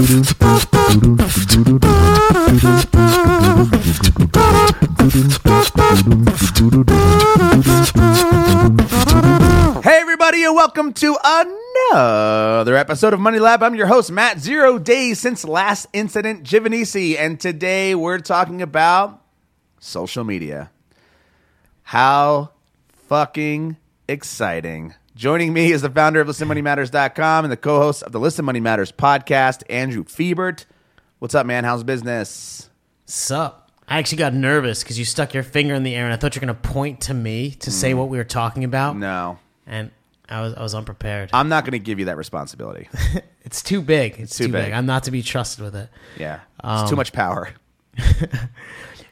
Hey, everybody, and welcome to another episode of Money Lab. I'm your host, Matt. Zero days since last incident, Giovanisi, and today we're talking about social media. How fucking exciting. Joining me is the founder of ListenMoneyMatters.com and the co host of the Listen Money Matters podcast, Andrew Fiebert. What's up, man? How's business? Sup? I actually got nervous because you stuck your finger in the air and I thought you were going to point to me to say mm. what we were talking about. No, And I was I was unprepared. I'm not going to give you that responsibility. it's too big. It's, too too, big. big. I'm not to be trusted with it. Yeah, it's too um, much power.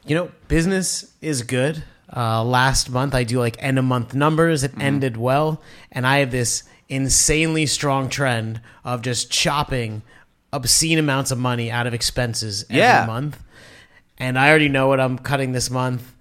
You know, business is good. Uh, last month, I do like end of month numbers. It ended well. And I have this insanely strong trend of just chopping obscene amounts of money out of expenses every Yeah. month. And I already know what I'm cutting this month.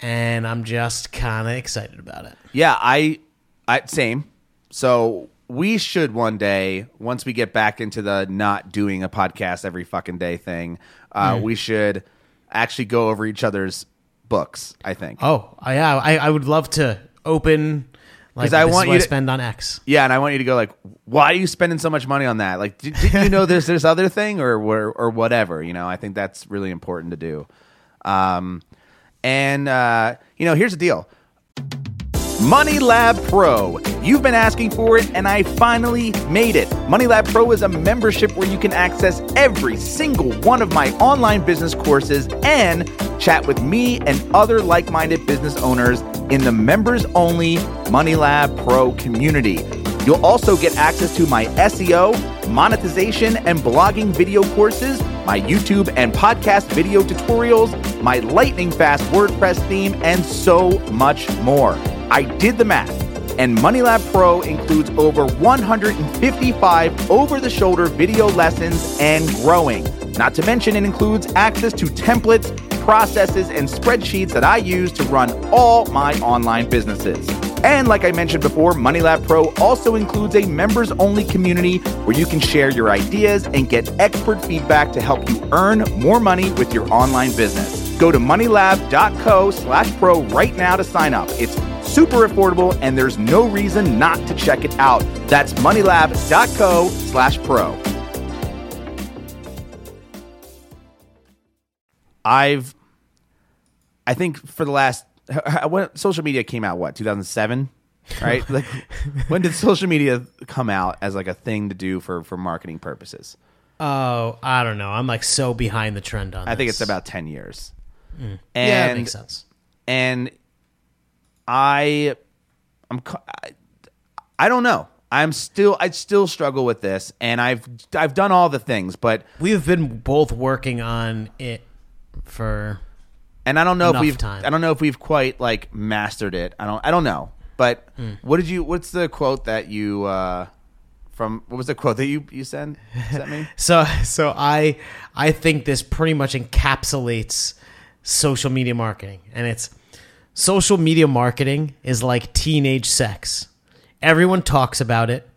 And I'm just kind of excited about it. Yeah, I, I same. So we should one day, once we get back into the not doing a podcast every fucking day thing, uh, we should actually go over each other's books. I think. Oh, yeah. I, I would love to open. Like, I want you to- spend on X. Yeah, and I want you to go like, why are you spending so much money on that? Like, did, did you know there's this other thing or, or or whatever? You know, I think that's really important to do. Um, and uh, you know, here's the deal. Money Lab Pro. You've been asking for it, and I finally made it. Money Lab Pro is a membership where you can access every single one of my online business courses and chat with me and other like minded business owners in the members only Money Lab Pro community. You'll also get access to my SEO, monetization, and blogging video courses, my YouTube and podcast video tutorials, my lightning fast WordPress theme, and so much more. I did the math, and MoneyLab Pro includes over 155 over the shoulder video lessons and growing. Not to mention, it includes access to templates, processes, and spreadsheets that I use to run all my online businesses. And like I mentioned before, MoneyLab Pro also includes a members only community where you can share your ideas and get expert feedback to help you earn more money with your online business. Go to moneylab.co slash pro right now to sign up. It's super affordable and there's no reason not to check it out. That's moneylab.co slash pro. I've, I think for the last, when social media came out, what, 2007? Right? like, when did social media come out as like a thing to do for, for marketing purposes? Oh, I don't know. I'm like so behind the trend on I think it's about 10 years. Mm. And, Yeah, that makes sense. and I, I'm, I, I don't know. I'm still, I still struggle with this, and I've, I've done all the things, but, We've been both working on it for. and I don't know if we've, time. I don't know if we've quite like mastered it. I don't, I don't know. But Hmm. what did you? What's the quote that you, uh, from what was the quote that you you sent sent me? So, so I, I think this pretty much encapsulates social media marketing, and it's social media marketing is like teenage sex. Everyone talks about it.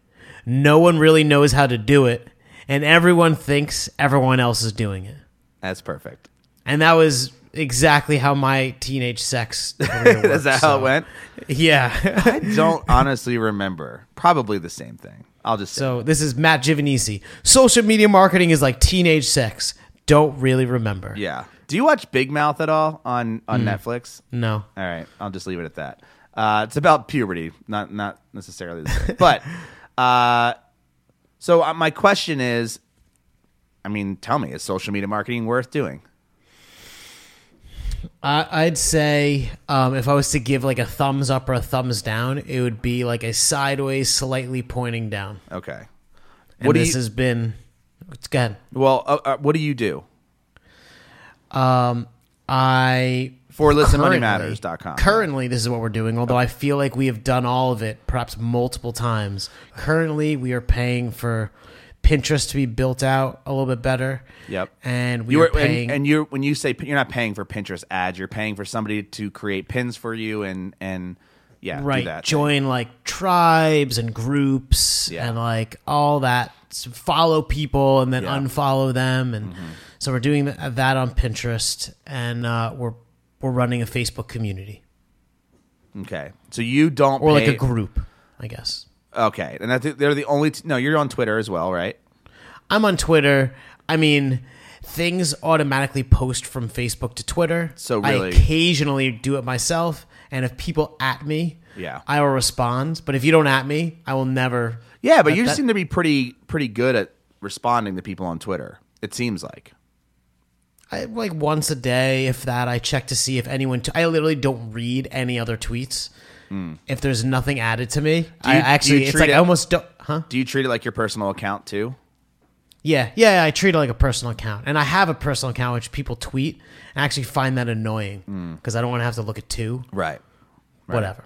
No one really knows how to do it, and everyone thinks everyone else is doing it. That's perfect. And that was exactly how my teenage sex. career Is worked, that how it went? Yeah. I don't honestly remember. Probably the same thing. I'll just say. so this is Matt Giovanisi. Social media marketing is like teenage sex. Don't really remember. yeah. Do you watch Big Mouth at all on on Hmm. Netflix? No. All right, I'll just leave it at that. Uh, it's about puberty, not not necessarily the same. but uh, so uh, my question is, I mean, tell me, is social media marketing worth doing? I, I'd say um, if I was to give like a thumbs up or a thumbs down, it would be like a sideways, slightly pointing down. Okay. And What this you- has been. It's good. Well, uh, uh, what do you do Um, I for listenmoneymatters.com? Currently, this is what we're doing. Although I feel like we have done all of it, perhaps multiple times. Currently, we are paying for Pinterest to be built out a little bit better. Yep. And we You are are, paying. and, and you're when you say you're not paying for Pinterest ads, you're paying for somebody to create pins for you and and yeah, right that. thing. join like tribes and groups Yeah. and like all that S- follow people and then Yeah. Mm-hmm. unfollow them and so we're doing that on pinterest and uh, we're we're running a facebook community Okay, so you don't or like a group i guess Okay, and think they're the only. T- no, you're on Twitter as well, right? i'm on twitter i mean things automatically post from facebook to twitter So i occasionally do it myself and if people at me Yeah. i will respond but if you don't at me i will never Yeah, but you that- seem to be pretty pretty good at responding to people on Twitter. It seems like. I, like once a day, if that, I check to see if anyone. T- I literally don't read any other tweets. Hmm. If there's nothing added to me, I you- do actually it's like it- I almost don't. Huh? Do you treat it like your personal account too? Yeah, yeah. I treat it like a personal account, and I have a personal account which people tweet. I actually find that annoying because I don't want to have to look at two. Right. Whatever.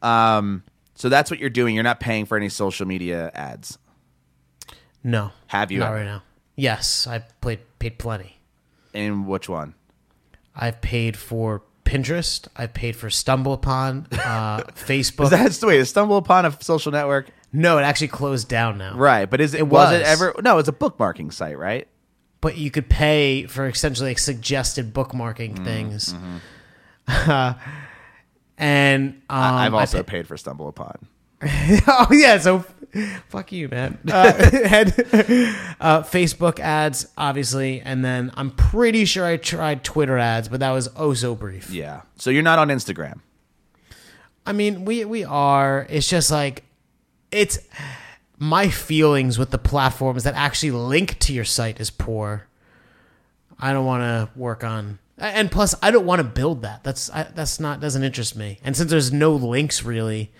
Um. So that's what you're doing. You're not paying for any social media ads. No. Have you Not ever? right now. Yes, I played paid plenty. In which one? I've paid for Pinterest. I've paid for StumbleUpon, uh, Facebook. That's the way to stumble upon a social network. no, it actually closed down now. Right, but is it, It was. it ever? No, it's a bookmarking site, right? but you could pay for essentially like suggested bookmarking Mm-hmm, things. and um, I've I also pa- paid for stumble upon. oh yeah, so fuck you, man. Uh, and, uh, Facebook ads, obviously, and then I'm pretty sure I tried Twitter ads, but that was oh so brief. Yeah. So you're not on Instagram. I mean, we we are. It's just like it's my feelings with the platforms that actually link to your site is poor. I don't want to work on, and plus, I don't want to build that. That's I, that's not doesn't interest me. And since there's no links really,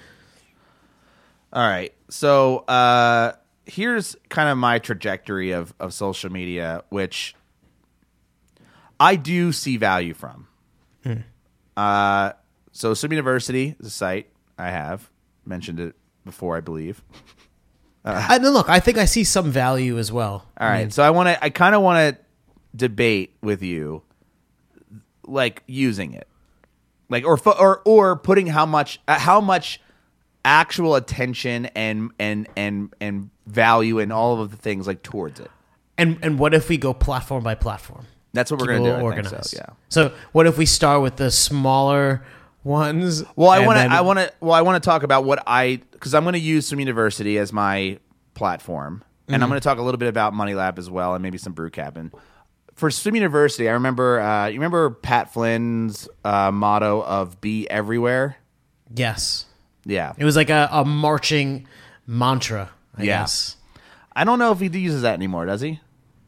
All right. So uh, here's kind of my trajectory of, of social media, which I do see value from. Uh, so Swim University is a site I have mentioned it before, I believe. I, no, look, I think I see some value as well. All right. So I want to. I kind of want to debate with you, like using it, like or or or putting how much uh, how much actual attention and and and and value and all of the things like towards it. And and what if we go platform by platform? That's what we're gonna do. little I think so, yeah. So what if we start with the smaller ones? Well, I want to. then- I want to. Well, I want to talk about what I because I'm going to use Swim University as my platform, and Mm-hmm. I'm going to talk a little bit about Money Lab as well, and maybe some Brew Cabin. For Swim University, I remember. Uh, you remember Pat Flynn's uh, motto of "Be everywhere." Yes. Yeah, It was like a, a marching mantra, I Yeah. guess. I don't know if he uses that anymore. Does he?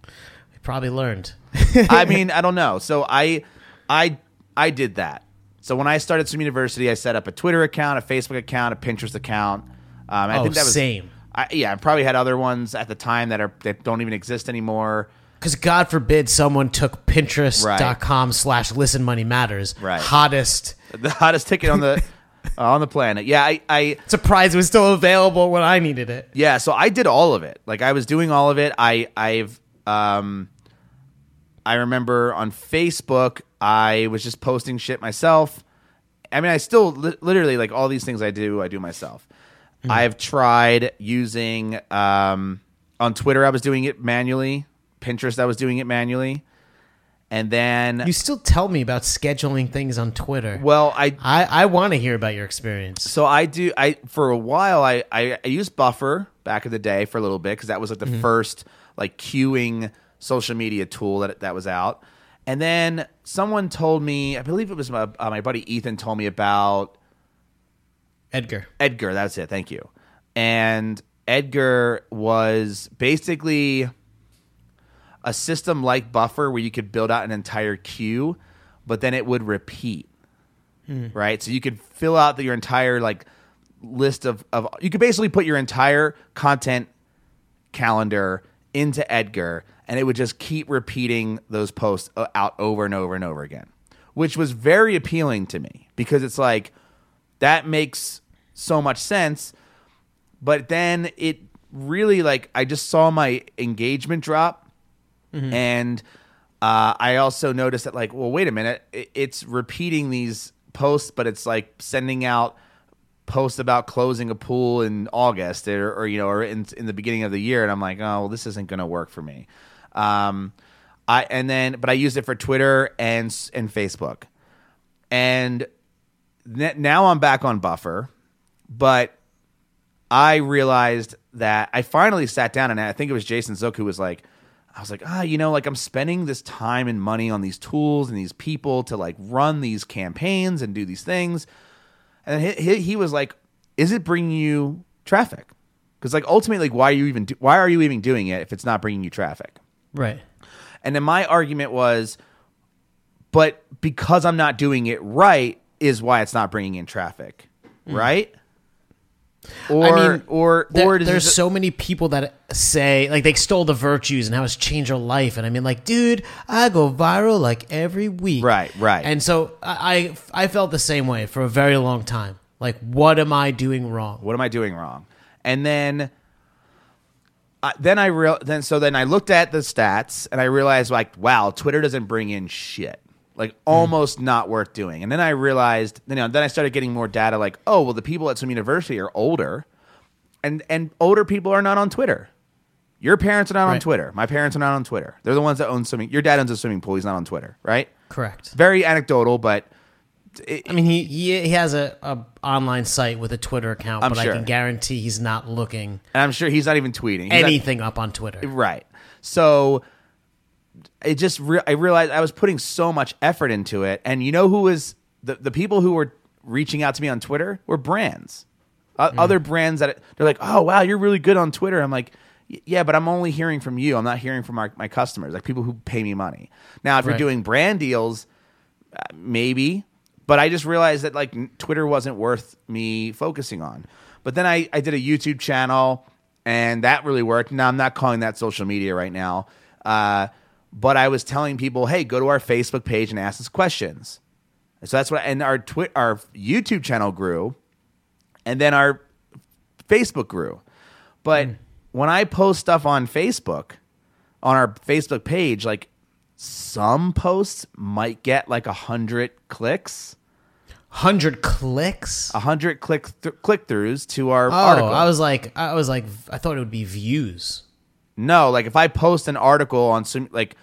We probably learned. I mean, I don't know. So I, I, I did that. So when I started Swim University, I set up a Twitter account, a Facebook account, a Pinterest account. Um, I Oh, think that was same. I, yeah, I probably had other ones at the time that are that don't even exist anymore. Because God forbid someone took Pinterest.com slash listen money matters. Right. Hottest. The hottest ticket on the on the planet. Yeah, I, I Surprised it was still available when I needed it. yeah. So I did all of it. Like I was doing all of it. I I've um, I remember on Facebook I was just posting shit myself. I mean, I still li- literally like all these things I do. I do myself. I've tried using um, on Twitter. I was doing it manually. Pinterest. I was doing it manually. And then, You still tell me about scheduling things on Twitter. well, I I, I want to hear about your experience. So I do. I for a while I I, I used Buffer back in the day for a little bit because that was like the first like queuing social media tool that that was out. And then someone told me, I believe it was my, uh, my buddy Ethan told me about Edgar. Edgar. That's it. Thank you. And Edgar was basically a system like Buffer where you could build out an entire queue, but then it would repeat. Right? So you could fill out the, your entire like list of, of you could basically put your entire content calendar into Edgar and it would just keep repeating those posts uh, out over and over and over again, which was very appealing to me because it's like that makes so much sense. But then it really like I just saw my engagement drop, and uh, I also noticed that like, well, wait a minute, it's repeating these posts, but it's like sending out posts about closing a pool in August or, or you know or in in the beginning of the year, and I'm like, oh, well, this isn't going to work for me. Um, I and then but I used it for Twitter and and Facebook, and now I'm back on Buffer, but I realized that I finally sat down and I think it was Jason Zook who was like, I was like, ah, you know, like I'm spending this time and money on these tools and these people to like run these campaigns and do these things. And he, he, he was like, is it bringing you traffic? Because like ultimately, like, why are you even do- why are you even doing it if it's not bringing you traffic? Right. And then my argument was, but because I'm not doing it right is why it's not bringing in traffic, right? Or. I mean, or There- or there's it- so many people that say like they stole the virtues and how it's changed their life, and I mean, like, dude, I go viral like every week, Right, right. And so I I, I felt the same way for a very long time. Like, what am I doing wrong? what am I doing wrong? And then, uh, then I real then so then I looked at the stats and I realized like, wow, Twitter doesn't bring in shit. Like almost not worth doing. And then I realized, you know, then I started getting more data. Like, oh, well, the people at Swim University are older, and and older people are not on Twitter. Your parents are not on Twitter. My parents are not on Twitter. They're the ones that own swimming. Your dad owns a swimming pool. He's not on Twitter, right? Correct. Very anecdotal, but it, I mean, he he, he has a, a online site with a Twitter account, I'm but sure. I can guarantee he's not looking and I'm sure he's not even tweeting. He's not- anything up on Twitter. Right. So it just re- I realized I was putting so much effort into it, and you know who was the the people who were reaching out to me on Twitter were brands, O- other brands that they're like, oh wow, you're really good on Twitter. I'm like. Yeah, but I'm only hearing from you. I'm not hearing from our, my customers, like people who pay me money. Now, if you're doing brand deals, uh, maybe, but I just realized that like Twitter wasn't worth me focusing on. But then I, I did a YouTube channel and that really worked. Now I'm not calling that social media right now. Uh, but I was telling people, hey, go to our Facebook page and ask us questions. So that's what, and our twi- our YouTube channel grew, and then our Facebook grew. But hmm. when I post stuff on Facebook, on our Facebook page, like some posts might get like a hundred clicks, Hundred clicks. a hundred click th- click throughs to our Oh, article. I was like, I was like, I thought it would be views. No, like if I post an article on some like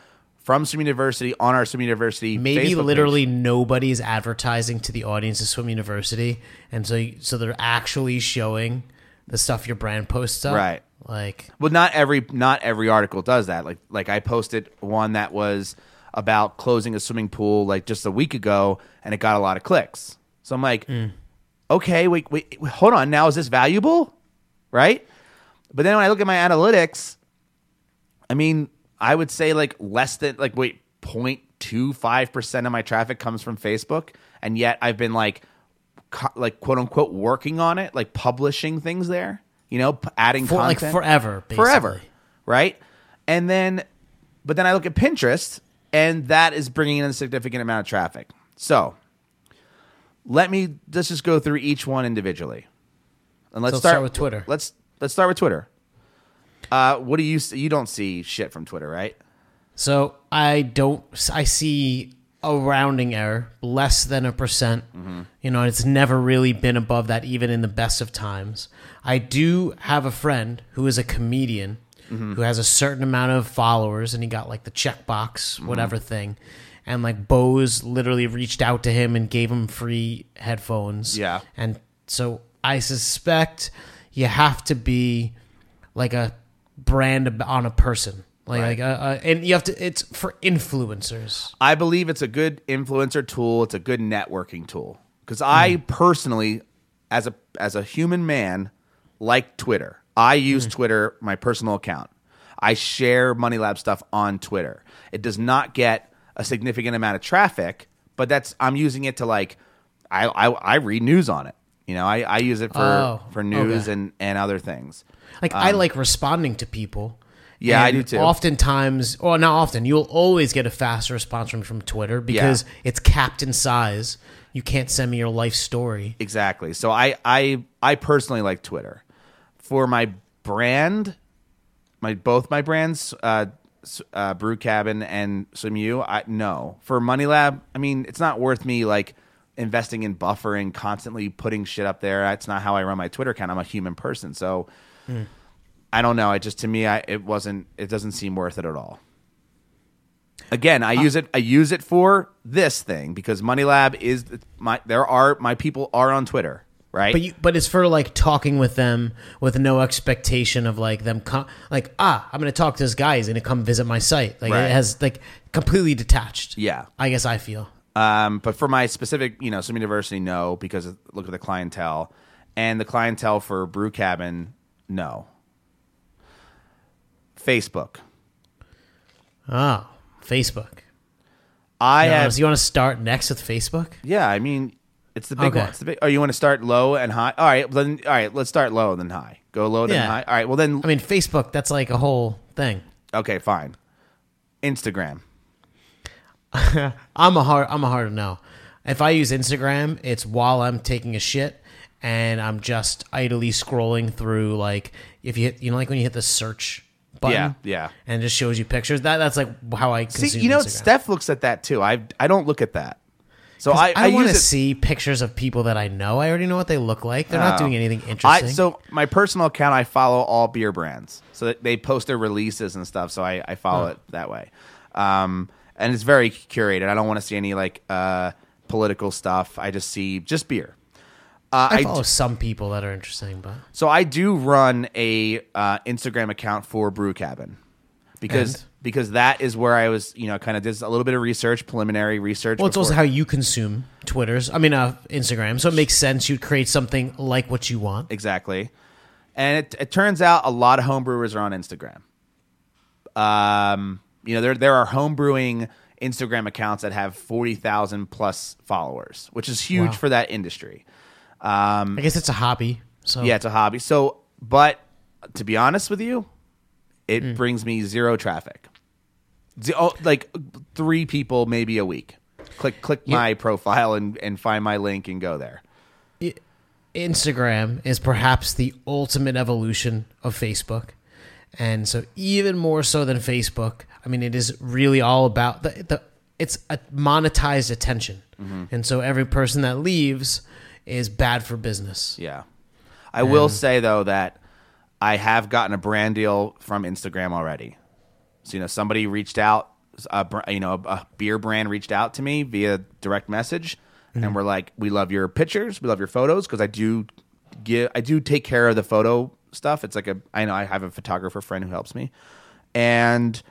from Swim University on our Swim University, Maybe Facebook page- literally nobody's advertising to the audience of Swim University, and so so they're actually showing the stuff your brand posts up. Right. Like, Well, not every not every article does that. Like like I posted one that was about closing a swimming pool like just a week ago, and it got a lot of clicks. So I'm like, mm. okay, wait, wait, wait, hold on. Now is this valuable? Right? But then when I look at my analytics, I mean, I would say like less than like wait, 0.25 percent of my traffic comes from Facebook, and yet I've been like, co- like quote unquote working on it, like publishing things there. You know, p- adding for like content forever, basically. forever, right? And then, but then I look at Pinterest, and that is bringing in a significant amount of traffic. So, let me let's just go through each one individually, and let's So start, start with Twitter. Let's let's start with Twitter. Uh, what do you? You don't see shit from Twitter, right? So I don't. I see a rounding error, less than a percent. Mm-hmm. You know, it's never really been above that, even in the best of times. I do have a friend who is a comedian mm-hmm. who has a certain amount of followers, and he got like the checkbox, mm-hmm. whatever thing. And like Bose literally reached out to him and gave him free headphones. Yeah. And so I suspect you have to be like a brand on a person. Like, Right. like, uh, uh, and you have to. It's for influencers. I believe it's a good influencer tool. It's a good networking tool because I personally, as a as a human man, like Twitter. I use Twitter, my personal account. I share Money Lab stuff on Twitter. It does not get a significant amount of traffic, but that's I'm using it to like I I, I read news on it. You know, I, I use it for Oh, for news okay. and and other things. Like I like responding to people. Um, Yeah, I do too. Oftentimes, or not often, you'll always get a faster response from from Twitter because it's capped in size. You can't send me your life story. Exactly. So I I I personally like Twitter. For my brand, my both my brands, uh, uh Brew Cabin and SwimU, I no. For Money Lab, I mean, it's not worth me like investing in buffering, constantly putting shit up there. That's not how I run my Twitter account. I'm a human person, so I don't know. I just to me, I it wasn't. It doesn't seem worth it at all. Again, I use it. I use it for this thing because Money Lab is my. There are my people are on Twitter, right? But you, but it's for like talking with them with no expectation of like them com- like ah I'm gonna talk to this guy he's gonna come visit my site like Right. it has like completely detached Yeah. I guess I feel Um, but for my specific, you know, Swim University, no, because look at the clientele, and the clientele for Brew Cabin, no. Facebook, oh Facebook I You have, honest- you want to start next with Facebook yeah. I mean, it's the big Okay. one. It's the big. Oh, you want to start low and high? All right, then. All right, let's start low and then high. Go low then Yeah. high. All right. Well then, I mean Facebook that's like a whole thing okay, fine. Instagram. I'm a hard I'm a hard to know if I use Instagram it's while I'm taking a shit and I'm just idly scrolling through like if you hit you know like when you hit the search button Yeah, yeah. and it just shows you pictures that that's like how I consume See, you know, Instagram. Steph looks at that too. I I don't look at that. So I I, I, want to see pictures of people that I know. I already know what they look like. They're not Oh. doing anything I, interesting. so my personal account, I follow all beer brands, so that they post their releases and stuff. So I, I follow it that way, um, and it's very curated. I don't want to see any like uh, political stuff. I just see just beer. Uh, I I follow d- some people that are interesting, but so I do run a uh, Instagram account for Brew Cabin because And? because that is where I was you know kind of did a little bit of research, preliminary research. well, it's also how you consume Twitter's. I mean, uh, Instagram. So it makes sense you'd create something like what you want. Exactly. And it, it turns out a lot of homebrewers are on Instagram. Um, you know, there there are homebrewing Instagram accounts that have forty thousand plus followers, which is huge Wow. for that industry. I guess it's a hobby. So Yeah, it's a hobby. So, but to be honest with you, it Hmm. brings me zero traffic. Oh, like three people maybe a week. Click click my profile and, and find my link and go there. Instagram is perhaps the ultimate evolution of Facebook. And so even more so than Facebook, I mean it is really all about the, the it's a monetized attention. Mm-hmm. And so every person that leaves is bad for business. Yeah. I will say though that I have gotten a brand deal from Instagram already. So you know, somebody reached out, you know, a beer brand reached out to me via direct message, and mm-hmm. we're like, "We love your pictures, we love your photos," because I do give, I do take care of the photo stuff. It's like a, I know I have a photographer friend who helps me, and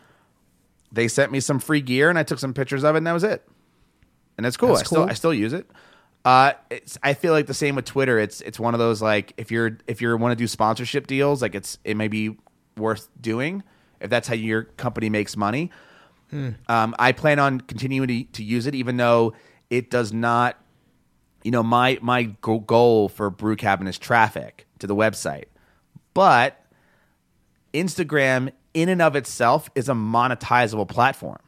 they sent me some free gear, and I took some pictures of it, and that was it. And it's cool. That's I still, cool. I still use it. Uh, it's, I feel like the same with Twitter. It's it's one of those like if you're if you want to do sponsorship deals, like it's it may be worth doing if that's how your company makes money. Um, I plan on continuing to, to use it, even though it does not. You know, my my goal for Brew Cabin is traffic to the website, but Instagram in and of itself is a monetizable platform,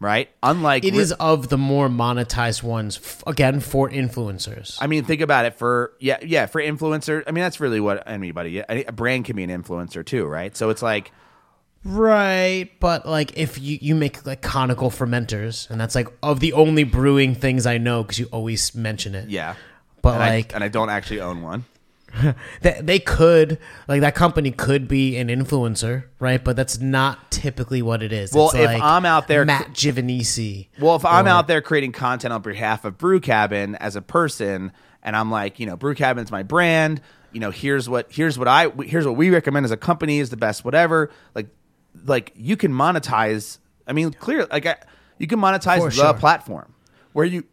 right? Unlike it is of the more monetized ones f- again for influencers. I mean, think about it for yeah, yeah, for influencer. I mean, that's really what anybody. A brand can be an influencer too, right? So it's like, Right, but like if you you make like conical fermenters, and that's like of the only brewing things I know because you always mention it. yeah, But, and like- I, and I don't actually own one. they, they could like that company could be an influencer, right? But that's not typically what it is. Well, It's if like I'm out there- Matt Giovanisi. Well, if I'm or- out there creating content on behalf of Brew Cabin as a person, and I'm like, you know, Brew Cabin's my brand. You know, here's what here's what I here's what we recommend as a company is the best whatever. Like, like you can monetize. I mean, clear like I, you can monetize the sure. Mm. platform where you.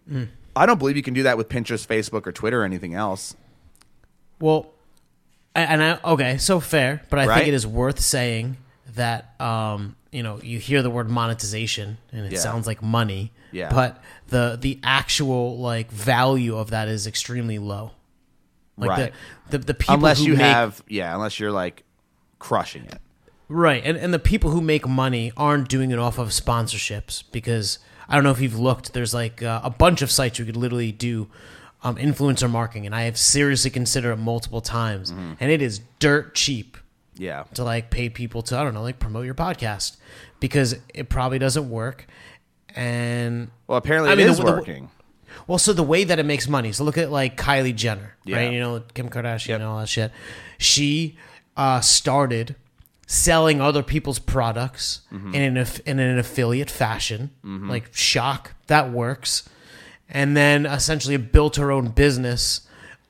I don't believe you can do that with Pinterest, Facebook, or Twitter or anything else. Well, and I okay, so fair, but I Right? think it is worth saying that um, you know, you hear the word monetization and it Yeah. sounds like money. Yeah. But the the actual like value of that is extremely low. Like Right. the, the the people unless who you make, have, yeah, unless you're like crushing it. Right, and and the people who make money aren't doing it off of sponsorships because I don't know if you've looked. There's like uh, a bunch of sites you could literally do um, influencer marketing, and I have seriously considered it multiple times, Mm-hmm. and it is dirt cheap Yeah, to like pay people to I don't know like promote your podcast because it probably doesn't work. And well, apparently I it mean, is the- the- working. Well, so the way that it makes money. So look at like Kylie Jenner, Yeah. right? You know, Kim Kardashian and all that shit. She uh, started selling other people's products Mm-hmm. in an in an affiliate fashion, like Shock. That works, and then essentially built her own business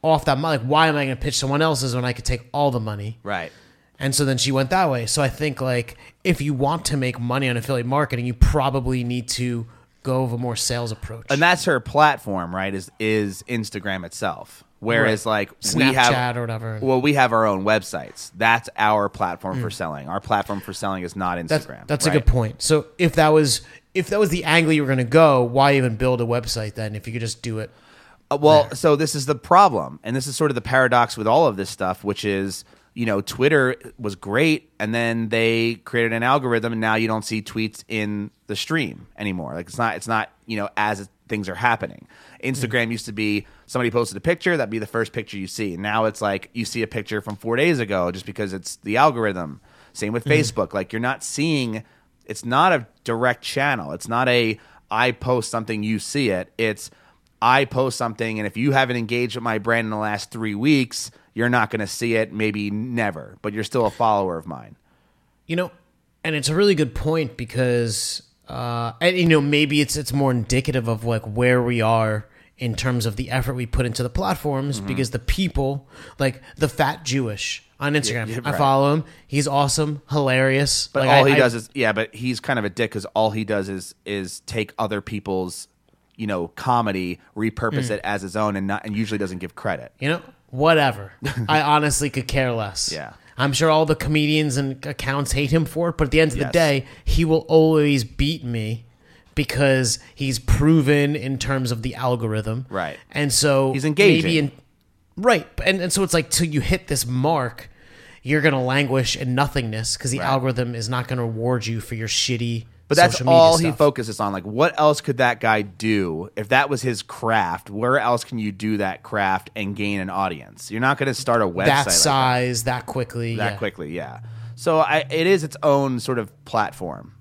off that. money. Like, why am I going to pitch someone else's when I could take all the money? Right. And so then she went that way. So I think like if you want to make money on affiliate marketing, you probably need to go with a more sales approach. And that's her platform, right? Is is Instagram itself. Whereas like we Snapchat have or whatever. Well, we have our own websites. That's our platform for selling. Our platform for selling is not Mm. That's, Instagram. that's right? a good point. So if that was if that was the angle you were going to go, why even build a website then if you could just do it? Uh, well, so this is the problem, and this is sort of the paradox with all of this stuff, which is you know Twitter was great, and then they created an algorithm, and now you don't see tweets in the stream anymore. Like it's not it's not you know as things are happening. Instagram used to be somebody posted a picture, that'd be the first picture you see. Now it's like you see a picture from four days ago just because it's the algorithm. Same with Facebook. Like you're not seeing. It's not a direct channel. It's not a I post something, you see it. It's I post something, and if you haven't engaged with my brand in the last three weeks, you're not going to see it, maybe never, but you're still a follower of mine. You know, and it's a really good point because uh and you know maybe it's it's more indicative of like where we are in terms of the effort we put into the platforms Mm-hmm. because the people like the fat Jewish on Instagram. yeah, I right. follow him. He's awesome, hilarious. But Like, all I- he I- does is yeah, but he's kind of a dick because all he does is is take other people's you know comedy, Mm. repurpose it as his own, and not and usually doesn't give credit. You know, whatever. I honestly could care less. Yeah. I'm sure all the comedians and accounts hate him for it, but at the end of Yes. the day, he will always beat me because he's proven in terms of the algorithm. Right. And so He's engaging. Maybe in, right. And, and so it's like till you hit this mark, you're going to languish in nothingness because the Right. algorithm is not going to reward you for your shitty But that's all he focuses on. Like, what else could that guy do if that was his craft? Where else can you do that craft and gain an audience? You're not going to start a website that like that. size that quickly. that yeah. quickly. Yeah. So I, it is its own sort of platform.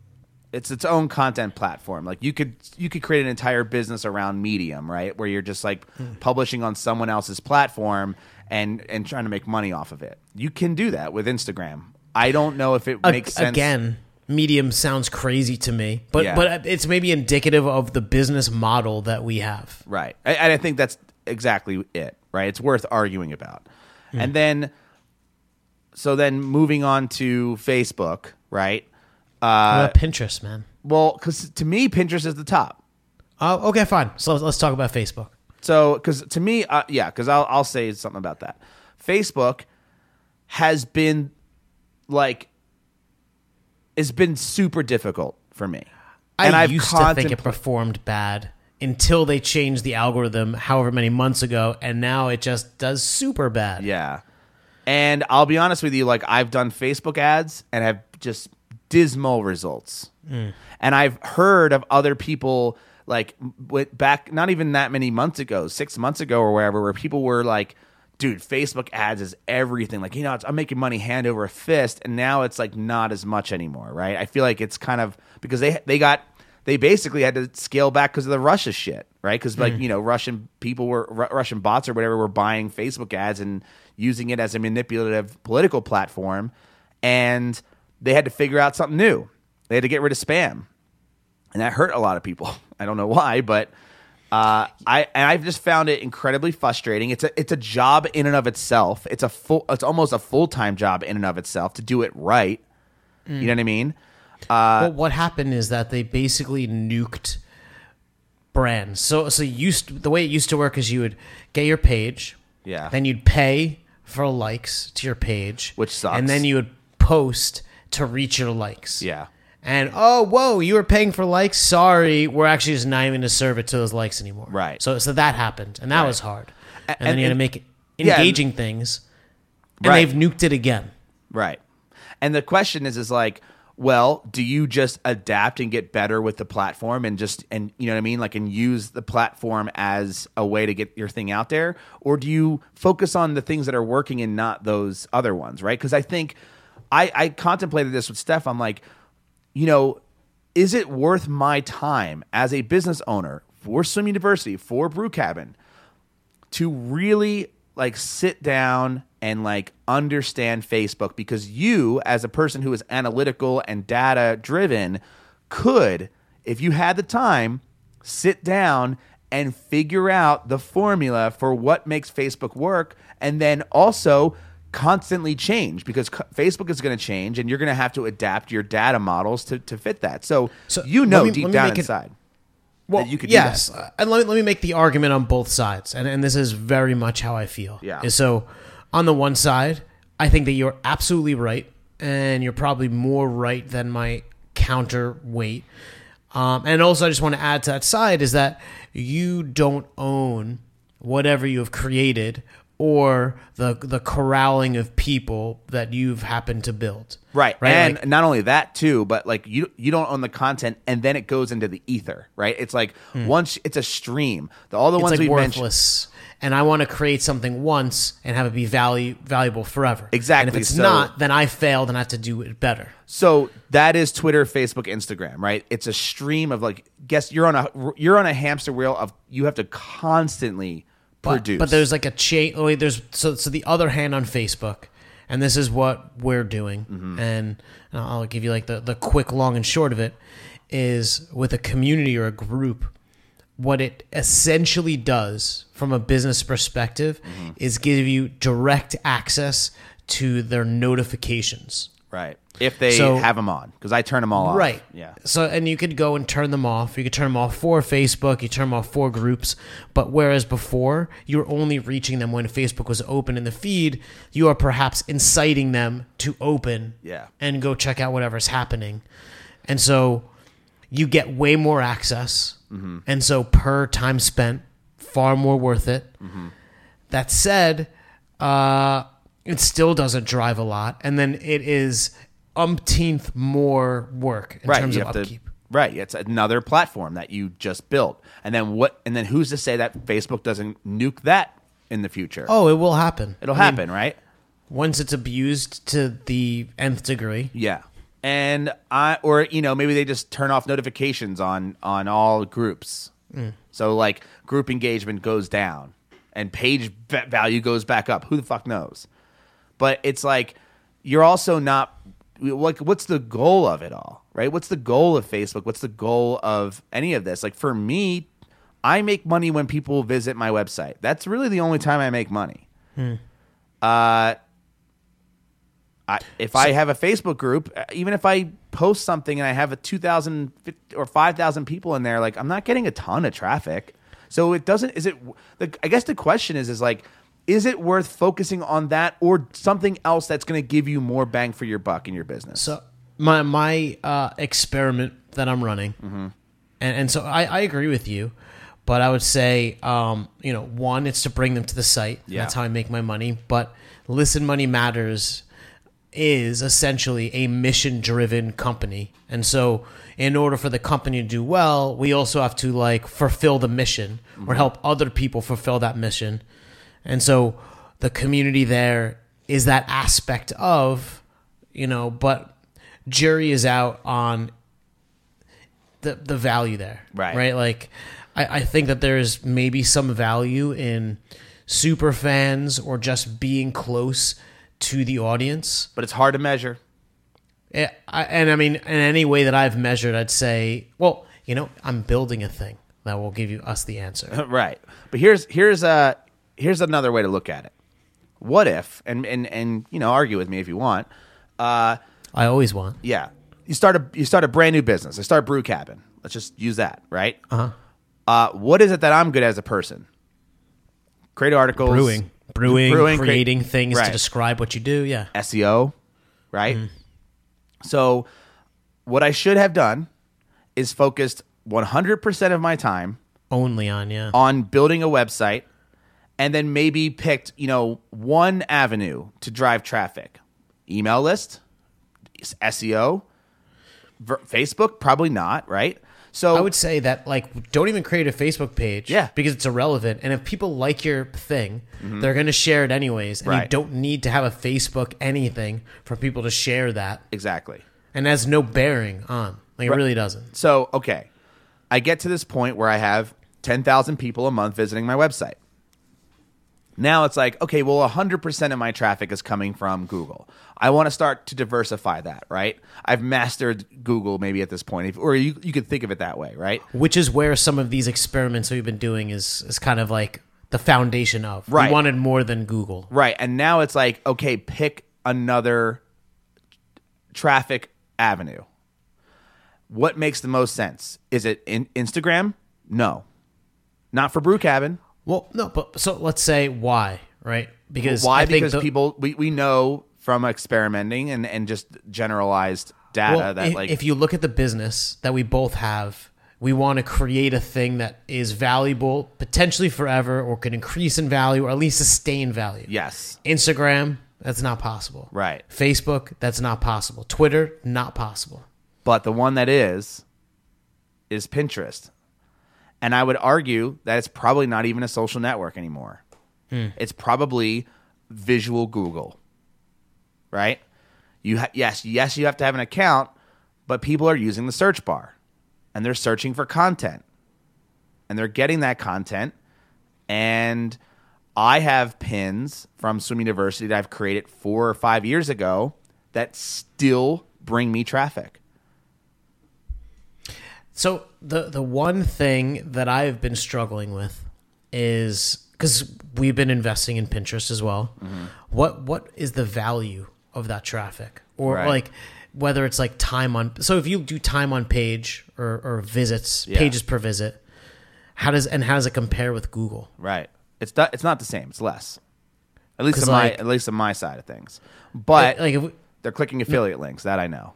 It's its own content platform. Like you could you could create an entire business around Medium, right? Where you're just like Hmm. publishing on someone else's platform and and trying to make money off of it. You can do that with Instagram. I don't know if it A- makes sense. Again, medium sounds crazy to me, but Yeah. but it's maybe indicative of the business model that we have. Right. And I think that's exactly it, right? It's worth arguing about. Hmm. And then, so then moving on to Facebook, right? Uh, about Pinterest, man? well, because to me, Pinterest is the top. Oh, okay, fine. So let's, let's talk about Facebook. So, because to me, uh, yeah, because I'll, I'll say something about that. Facebook has been like, it's been super difficult for me. I used to think it performed bad until they changed the algorithm, however many months ago, and now it just does super bad. Yeah. And I'll be honest with you, like I've done Facebook ads and have just dismal results. Mm. And I've heard of other people like back not even that many months ago, 6 months ago or wherever where people were like dude, Facebook ads is everything. Like, you know, it's, I'm making money hand over fist and now it's like not as much anymore, right? I feel like it's kind of because they they got they basically had to scale back because of the Russia shit, right? Because like mm. you know, Russian people were Ru- Russian bots or whatever were buying Facebook ads and using it as a manipulative political platform, and they had to figure out something new. They had to get rid of spam, and that hurt a lot of people. I don't know why, but uh, I and I've just found it incredibly frustrating. It's a it's a job in and of itself. It's a full. It's almost a full time job in and of itself to do it right. You know what I mean? well, what happened is that they basically nuked brands. So, so used the way it used to work is you would get your page, Yeah. then you'd pay for likes to your page, Which sucks. and then you would post to reach your likes. Yeah. And oh, whoa, you were paying for likes. Sorry, we're actually just not even going to serve it to those likes anymore. Right. So, so that happened, and that was hard. And, then you had to make it Yeah, and- engaging things, and Right. they've nuked it again. Right. And the question is is like, well, do you just adapt and get better with the platform and just and you know what I mean, like and use the platform as a way to get your thing out there or do you focus on the things that are working and not those other ones, right? Cuz I think I I contemplated this with Steph. I'm like, you know, is it worth my time as a business owner for Swim University, for Brew Cabin, to really like sit down and like understand Facebook because you, as a person who is analytical and data driven, could, if you had the time, sit down and figure out the formula for what makes Facebook work and then also constantly change because co- Facebook is going to change and you're going to have to adapt your data models to, to fit that. So, So you know me- deep down make it- inside. Well, that you could yes, uh, and let me, let me make the argument on both sides, and and this is very much how I feel. Yeah. So, on the one side, I think that you're absolutely right, and you're probably more right than my counterweight. Um, and also, I just want to add to that side is that you don't own whatever you have created or the the corralling of people that you've happened to build. Right. Right. And Like- not only that too, but like you you don't own the content and then it goes into the ether, right? It's like once it's a stream. The, all the Hmm. it's ones like we mentioned worthless. And I want to create something once and have it be value valuable forever. Exactly, And if it's so- not, then I failed and I have to do it better. So that is Twitter, Facebook, Instagram, right? It's a stream of like guess you're on a you're on a hamster wheel of you have to constantly But, produce. but there's like a chain. Oh, wait, there's so so the other hand on Facebook, and this is what we're doing. Mm-hmm. And I'll give you like the the quick, long, and short of it is with a community or a group. What it essentially does from a business perspective Mm-hmm. is give you direct access to their notifications. Right. If they So- have them on because I turn them all off. Right. Yeah. So, and you could go and turn them off. You could turn them off for Facebook. You turn them off for groups. But whereas before you were only reaching them when Facebook was open in the feed, you are perhaps inciting them to open. Yeah. And go check out whatever's happening, and so you get way more access, Mm-hmm. and so per time spent, far more worth it. Mm-hmm. That said, uh, it still doesn't drive a lot, and then it is umpteenth more work in right. terms of upkeep. to. Right. It's another platform that you just built, and then what? And then who's to say that Facebook doesn't nuke that in the future? Oh, it will happen. It'll I mean, happen, right? once it's abused to the nth degree. Yeah. And I or you know maybe they just turn off notifications on on all groups. Mm. So like group engagement goes down and page value goes back up. Who the fuck knows? But it's like you're also not like what's the goal of it all? Right? What's the goal of Facebook? What's the goal of any of this? Like for me, I make money when people visit my website. That's really the only time I make money. Uh I, if I have a Facebook group, uh, even if I post something and I have a 2,000 or 5,000 people in there, like I'm not getting a ton of traffic. So it doesn't, is it, the, I guess the question is, is like, is it worth focusing on that or something else that's going to give you more bang for your buck in your business? So my my uh, experiment that I'm running, Mm-hmm. and and so I, I agree with you, but I would say um, you know one it's to bring them to the site. Yeah. That's how I make my money. But listen, money matters is essentially a mission driven company, and so in order for the company to do well, we also have to like fulfill the mission or help other people fulfill that mission. And so the community there is that aspect of, you know, but jury is out on the the value there. Right. Right. Like I, I think that there's maybe some value in super fans or just being close to the audience. but it's hard to measure. Eh, I, and I mean, in any way that I've measured, I'd say, well, you know, I'm building a thing that will give you us the answer. right. But here's here's uh here's another way to look at it. What if and and and you know argue with me if you want. Uh, I always want. yeah, you start a you start a brand new business. I start Brew Cabin. Let's just use that, right? Uh-huh. Uh What is it that I'm good as a person? Create articles, Brewing, brewing, Brewing, crea- creating things right. to describe what you do. Yeah. SEO, right? So, what I should have done is focused 100% of my time Only on, yeah. on building a website and then maybe picked, you know, one avenue to drive traffic. Email list, SEO, ver- Facebook, probably not, right? So I would say that like don't even create a Facebook page, Yeah. because it's irrelevant. And if people like your thing, they're going to share it anyways. And you Mm-hmm. Right. don't need to have a Facebook anything for people to share that, exactly. and has no bearing on. Like it really doesn't. So, okay. I get to this point where I have 10,000 people a month visiting my website. Now it's like, okay, well, 100% of my traffic is coming from Google. I want to start to diversify that, right? I've mastered Google maybe at this point, if, or you, you could think of it that way, right? Which is where some of these experiments we've been doing is is kind of like the foundation of. Right. We wanted more than Google. Right. And now it's like, okay, pick another traffic avenue. What makes the most sense? Is it in Instagram? No. Not for Brew Cabin. Well, no, but so let's say why, right? Because Why? I think Because the- people we, we know from experimenting and, and just generalized data well, that if, like if you look at the business that we both have, we want to create a thing that is valuable potentially forever or can increase in value or at least sustain value. yes. Instagram, that's not possible. Right. Facebook, that's not possible. Twitter, not possible. But the one that is is Pinterest. And I would argue that it's probably not even a social network anymore. Hmm. It's probably visual Google. Right? You ha- yes, yes, you have to have an account, but people are using the search bar and they're searching for content. And they're getting that content and I have pins from Swim University that I've created 4 or 5 years ago that still bring me traffic. So the the one thing that I've been struggling with is because we've been investing in Pinterest as well. Mm-hmm. What what is the value of that traffic, or Right. like whether it's like time on? So if you do time on page or, or visits, Yeah. pages per visit, how does and how does it compare with Google? Right. It's not. It's not the same. It's less. At least on my at least on my side of things. But like if we, they're clicking affiliate links. That I know.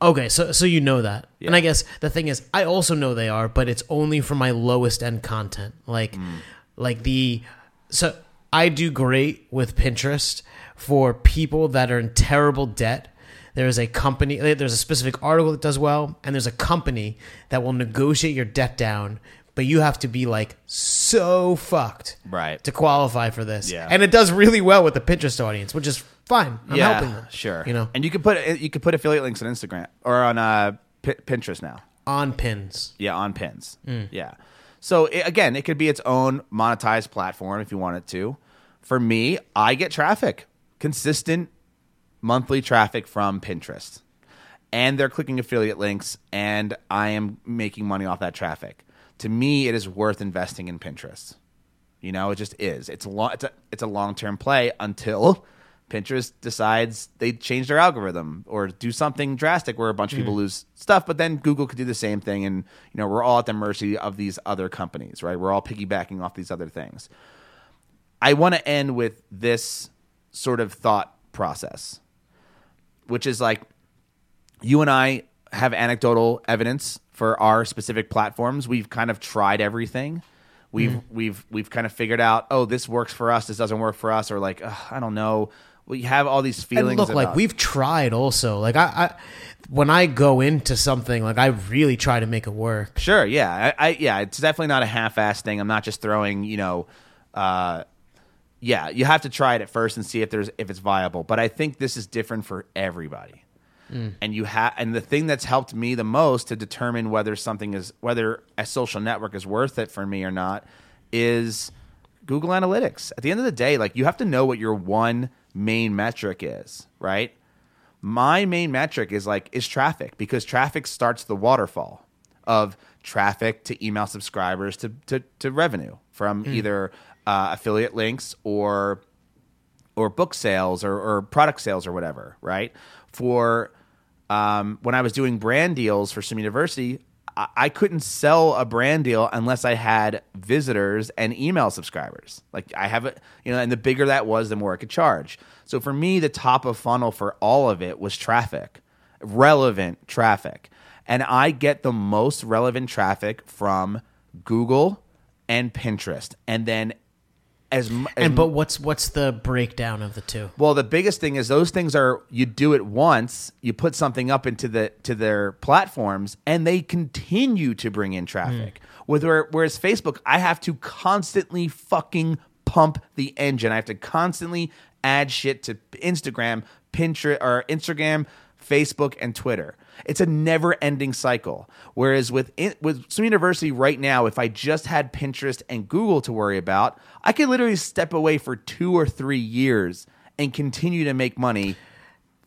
Okay, so so you know that, and I guess the thing is, I also know they are, but it's only for my lowest end content, like mm. like the so I do great with Pinterest for people that are in terrible debt. There's a company, eh, there's a specific article that does well, and there's a company that will negotiate your debt down, but you have to be like so fucked Right. to qualify for this, Yeah. and it does really well with the Pinterest audience, which is fine. I'm yeah. helping them, Sure. you know, And you could put you could put affiliate links on Instagram or on uh, P- Pinterest now. on pins. Yeah, on pins. Mm. Yeah. So it, again, it could be its own monetized platform if you want it to. For me, I get traffic, consistent monthly traffic from Pinterest. And they're clicking affiliate links and I am making money off that traffic. To me, it is worth investing in Pinterest. You know, it just is. It's a long it's a, it's a long-term play until Pinterest decides they change their algorithm or do something drastic where a bunch of people hmm. lose stuff, but then Google could do the same thing and you know, we're all at the mercy of these other companies, right? We're all piggybacking off these other things. I want to end with this sort of thought process, which is like you and I have anecdotal evidence for our specific platforms. We've kind of tried everything. We've hmm. we've we've kind of figured out, oh, this works for us, this doesn't work for us, or like, I don't know. We have all these feelings. and look like we've tried also like I, I when i go into something like i really try to make it work Sure, yeah, I, I yeah, it's definitely not a half-ass thing. I'm not just throwing, you know, uh, yeah, you have to try it at first and see if there's if it's viable. But I think this is different for everybody, and you have and the thing that's helped me the most to determine whether something is whether a social network is worth it for me or not is Google Analytics. At the end of the day, like you have to know what your one main metric is, right? my main metric is like is traffic because traffic starts the waterfall of traffic to email subscribers to to, to revenue from either uh, affiliate links or or book sales or, or product sales or whatever right for um, when i was doing brand deals for Swim University I, couldn't sell a brand deal unless i had visitors and email subscribers. Like i have it you know and the bigger that was the more i could charge. So for me the top of funnel for all of it was traffic relevant traffic. And i get the most relevant traffic from google and pinterest and then as, as and but what's what's the breakdown of the two well, the biggest thing is those things are you do it once, you put something up into the to their platforms, and they continue to bring in traffic. Hmm. With whereas Facebook, I have to constantly fucking pump the engine. I have to constantly add shit to Instagram, Pinterest, or Instagram, Facebook, and Twitter. It's a never-ending cycle. Whereas with in, with Swim University right now, if I just had Pinterest and Google to worry about, I could literally step away for two or three years and continue to make money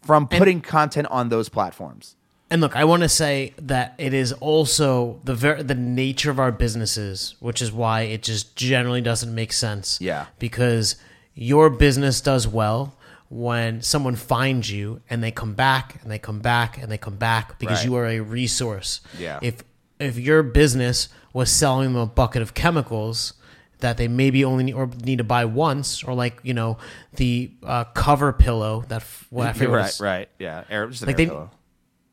from putting content on those platforms. And look, I want to say that it is also the ver- the nature of our businesses, which is why it just generally doesn't make sense. Yeah. Because your business does well when someone finds you and they come back and they come back and they come back because Right. you are a resource. Yeah. If if your business was selling them a bucket of chemicals that they maybe only need, or need to buy once, or like you know the uh, cover pillow that f- what I forget right, it's- right, yeah. Air, just an Like air they- pillow.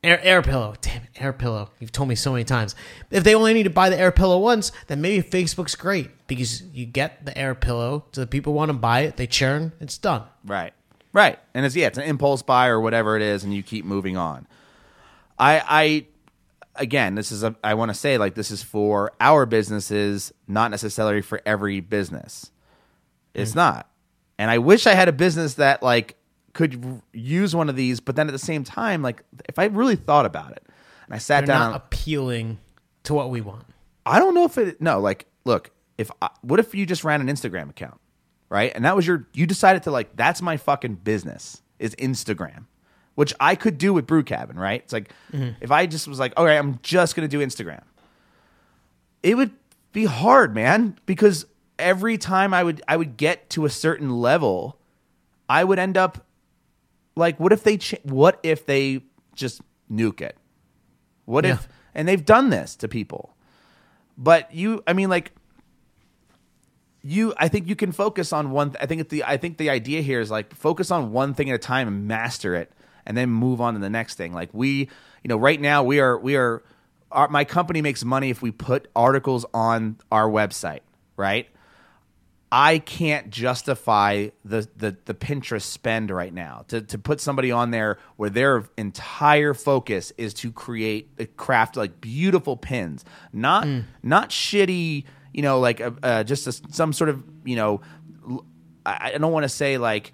Air, air pillow. Damn it, air pillow. You've told me so many times. If they only need to buy the air pillow once, then maybe Facebook's great because you get the air pillow so the people want to buy it. They churn. It's done. Right. Right. And it's yeah, it's an impulse buy or whatever it is, and you keep moving on. I I again, this is a I want to say like this is for our businesses, not necessarily for every business. It's hmm. not. And I wish I had a business that like could use one of these, but then at the same time, like if I really thought about it and I sat They're down not appealing to what we want. I don't know if it. No, like, look, if I, what if you just ran an Instagram account, right? And that was your. You decided to like, that's my fucking business is Instagram, which I could do with Brew Cabin, right? It's like mm-hmm. if I just was like, okay, I'm just gonna do Instagram. It would be hard, man, because every time I would I would get to a certain level, I would end up like, what if they? Ch- what if they just nuke it? What Yeah. if? And they've done this to people. But you, I mean, like, you. I think you can focus on one. I think it's the. I think the idea here is like focus on one thing at a time and master it, and then move on to the next thing. Like we, you know, right now we are we are. Our, my company makes money if we put articles on our website, right? I can't justify the, the the Pinterest spend right now to to put somebody on there where their entire focus is to create uh, craft like beautiful pins, not not shitty, you know, like uh, uh, just a, some sort of you know, I don't want to say like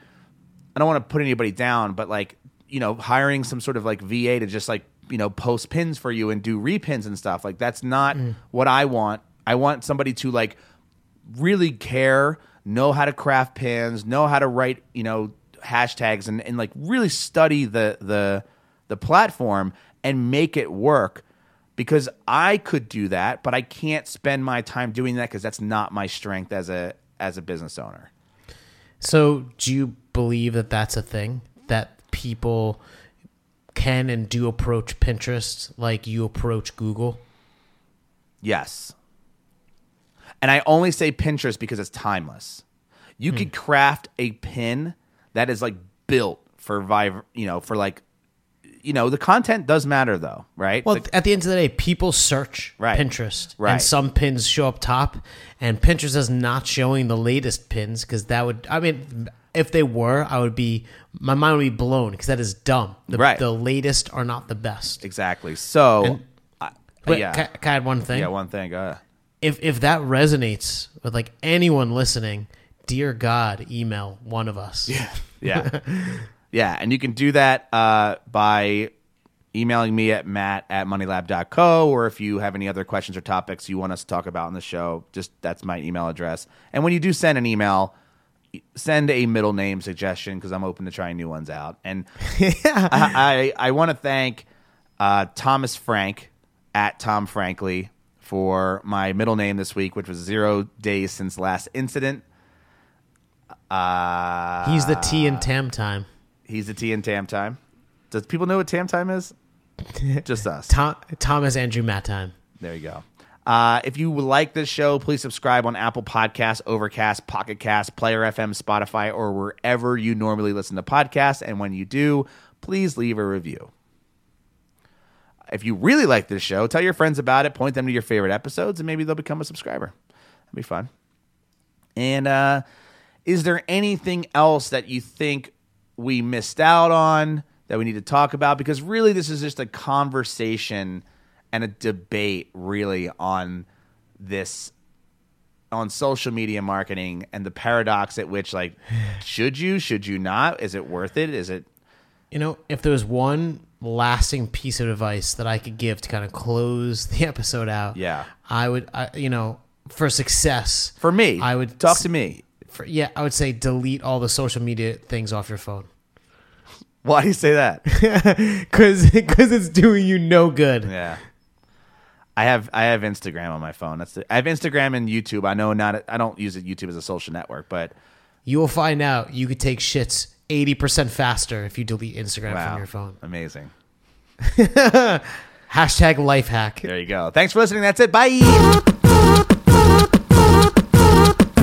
I don't want to put anybody down, but like you know, hiring some sort of like VA to just like you know post pins for you and do repins and stuff like that's not what I want. I want somebody to like really care, know how to craft pins, know how to write, you know, hashtags and, and like really study the the the platform and make it work because I could do that, but I can't spend my time doing that because that's not my strength as a as a business owner. So, do you believe that that's a thing that people can and do approach Pinterest like you approach Google? Yes. And I only say Pinterest because it's timeless. You Hmm. could craft a pin that is like built for you know, for like you know, the content does matter though, right? Well, The- at the end of the day, people search Right. Pinterest, Right. and some pins show up top, and Pinterest is not showing the latest pins because that would, I mean, if they were, I would be, my mind would be blown because that is dumb. The, Right. the latest are not the best. exactly. So I- But yeah. can, can I add one thing? yeah, one thing. Uh, if if that resonates with like anyone listening, dear God, email one of us. Yeah. yeah. yeah. And you can do that uh, by emailing me at matt at moneylab.co or if you have any other questions or topics you want us to talk about on the show, just that's my email address. And when you do send an email, send a middle name suggestion because I'm open to trying new ones out. And I, I, I want to thank uh, Thomas Frank at Tom Frankly for my middle name this week, which was zero days since last incident. Uh, He's the T in Tam time. He's a T in Tam Time. Does people know what Tam Time is? Just us. Tom, Thomas Andrew Matt time. There you go. Uh, if you like this show, please subscribe on Apple Podcasts, Overcast, Pocket Cast, Player FM, Spotify, or wherever you normally listen to podcasts. And when you do, please leave a review. If you really like this show, tell your friends about it, point them to your favorite episodes, and maybe they'll become a subscriber. That'd be fun. And uh, is there anything else that you think we missed out on that we need to talk about? Because really, this is just a conversation and a debate, really, on this on social media marketing and the paradox at which, like, should you, should you not? Is it worth it? Is it You know, if there was one lasting piece of advice that I could give to kind of close the episode out, Yeah. I would, I, you know, for success, For me, I would talk to me. For, yeah, I would say delete all the social media things off your phone Why do you say that? because because it's doing you no good. yeah. I have I have Instagram on my phone. That's the, I have Instagram and YouTube. I know not I don't use it, YouTube as a social network, but You will find out you could take shits eighty percent faster if you delete Instagram wow, from your phone. amazing. Hashtag life hack. There you go. Thanks for listening. That's it. Bye.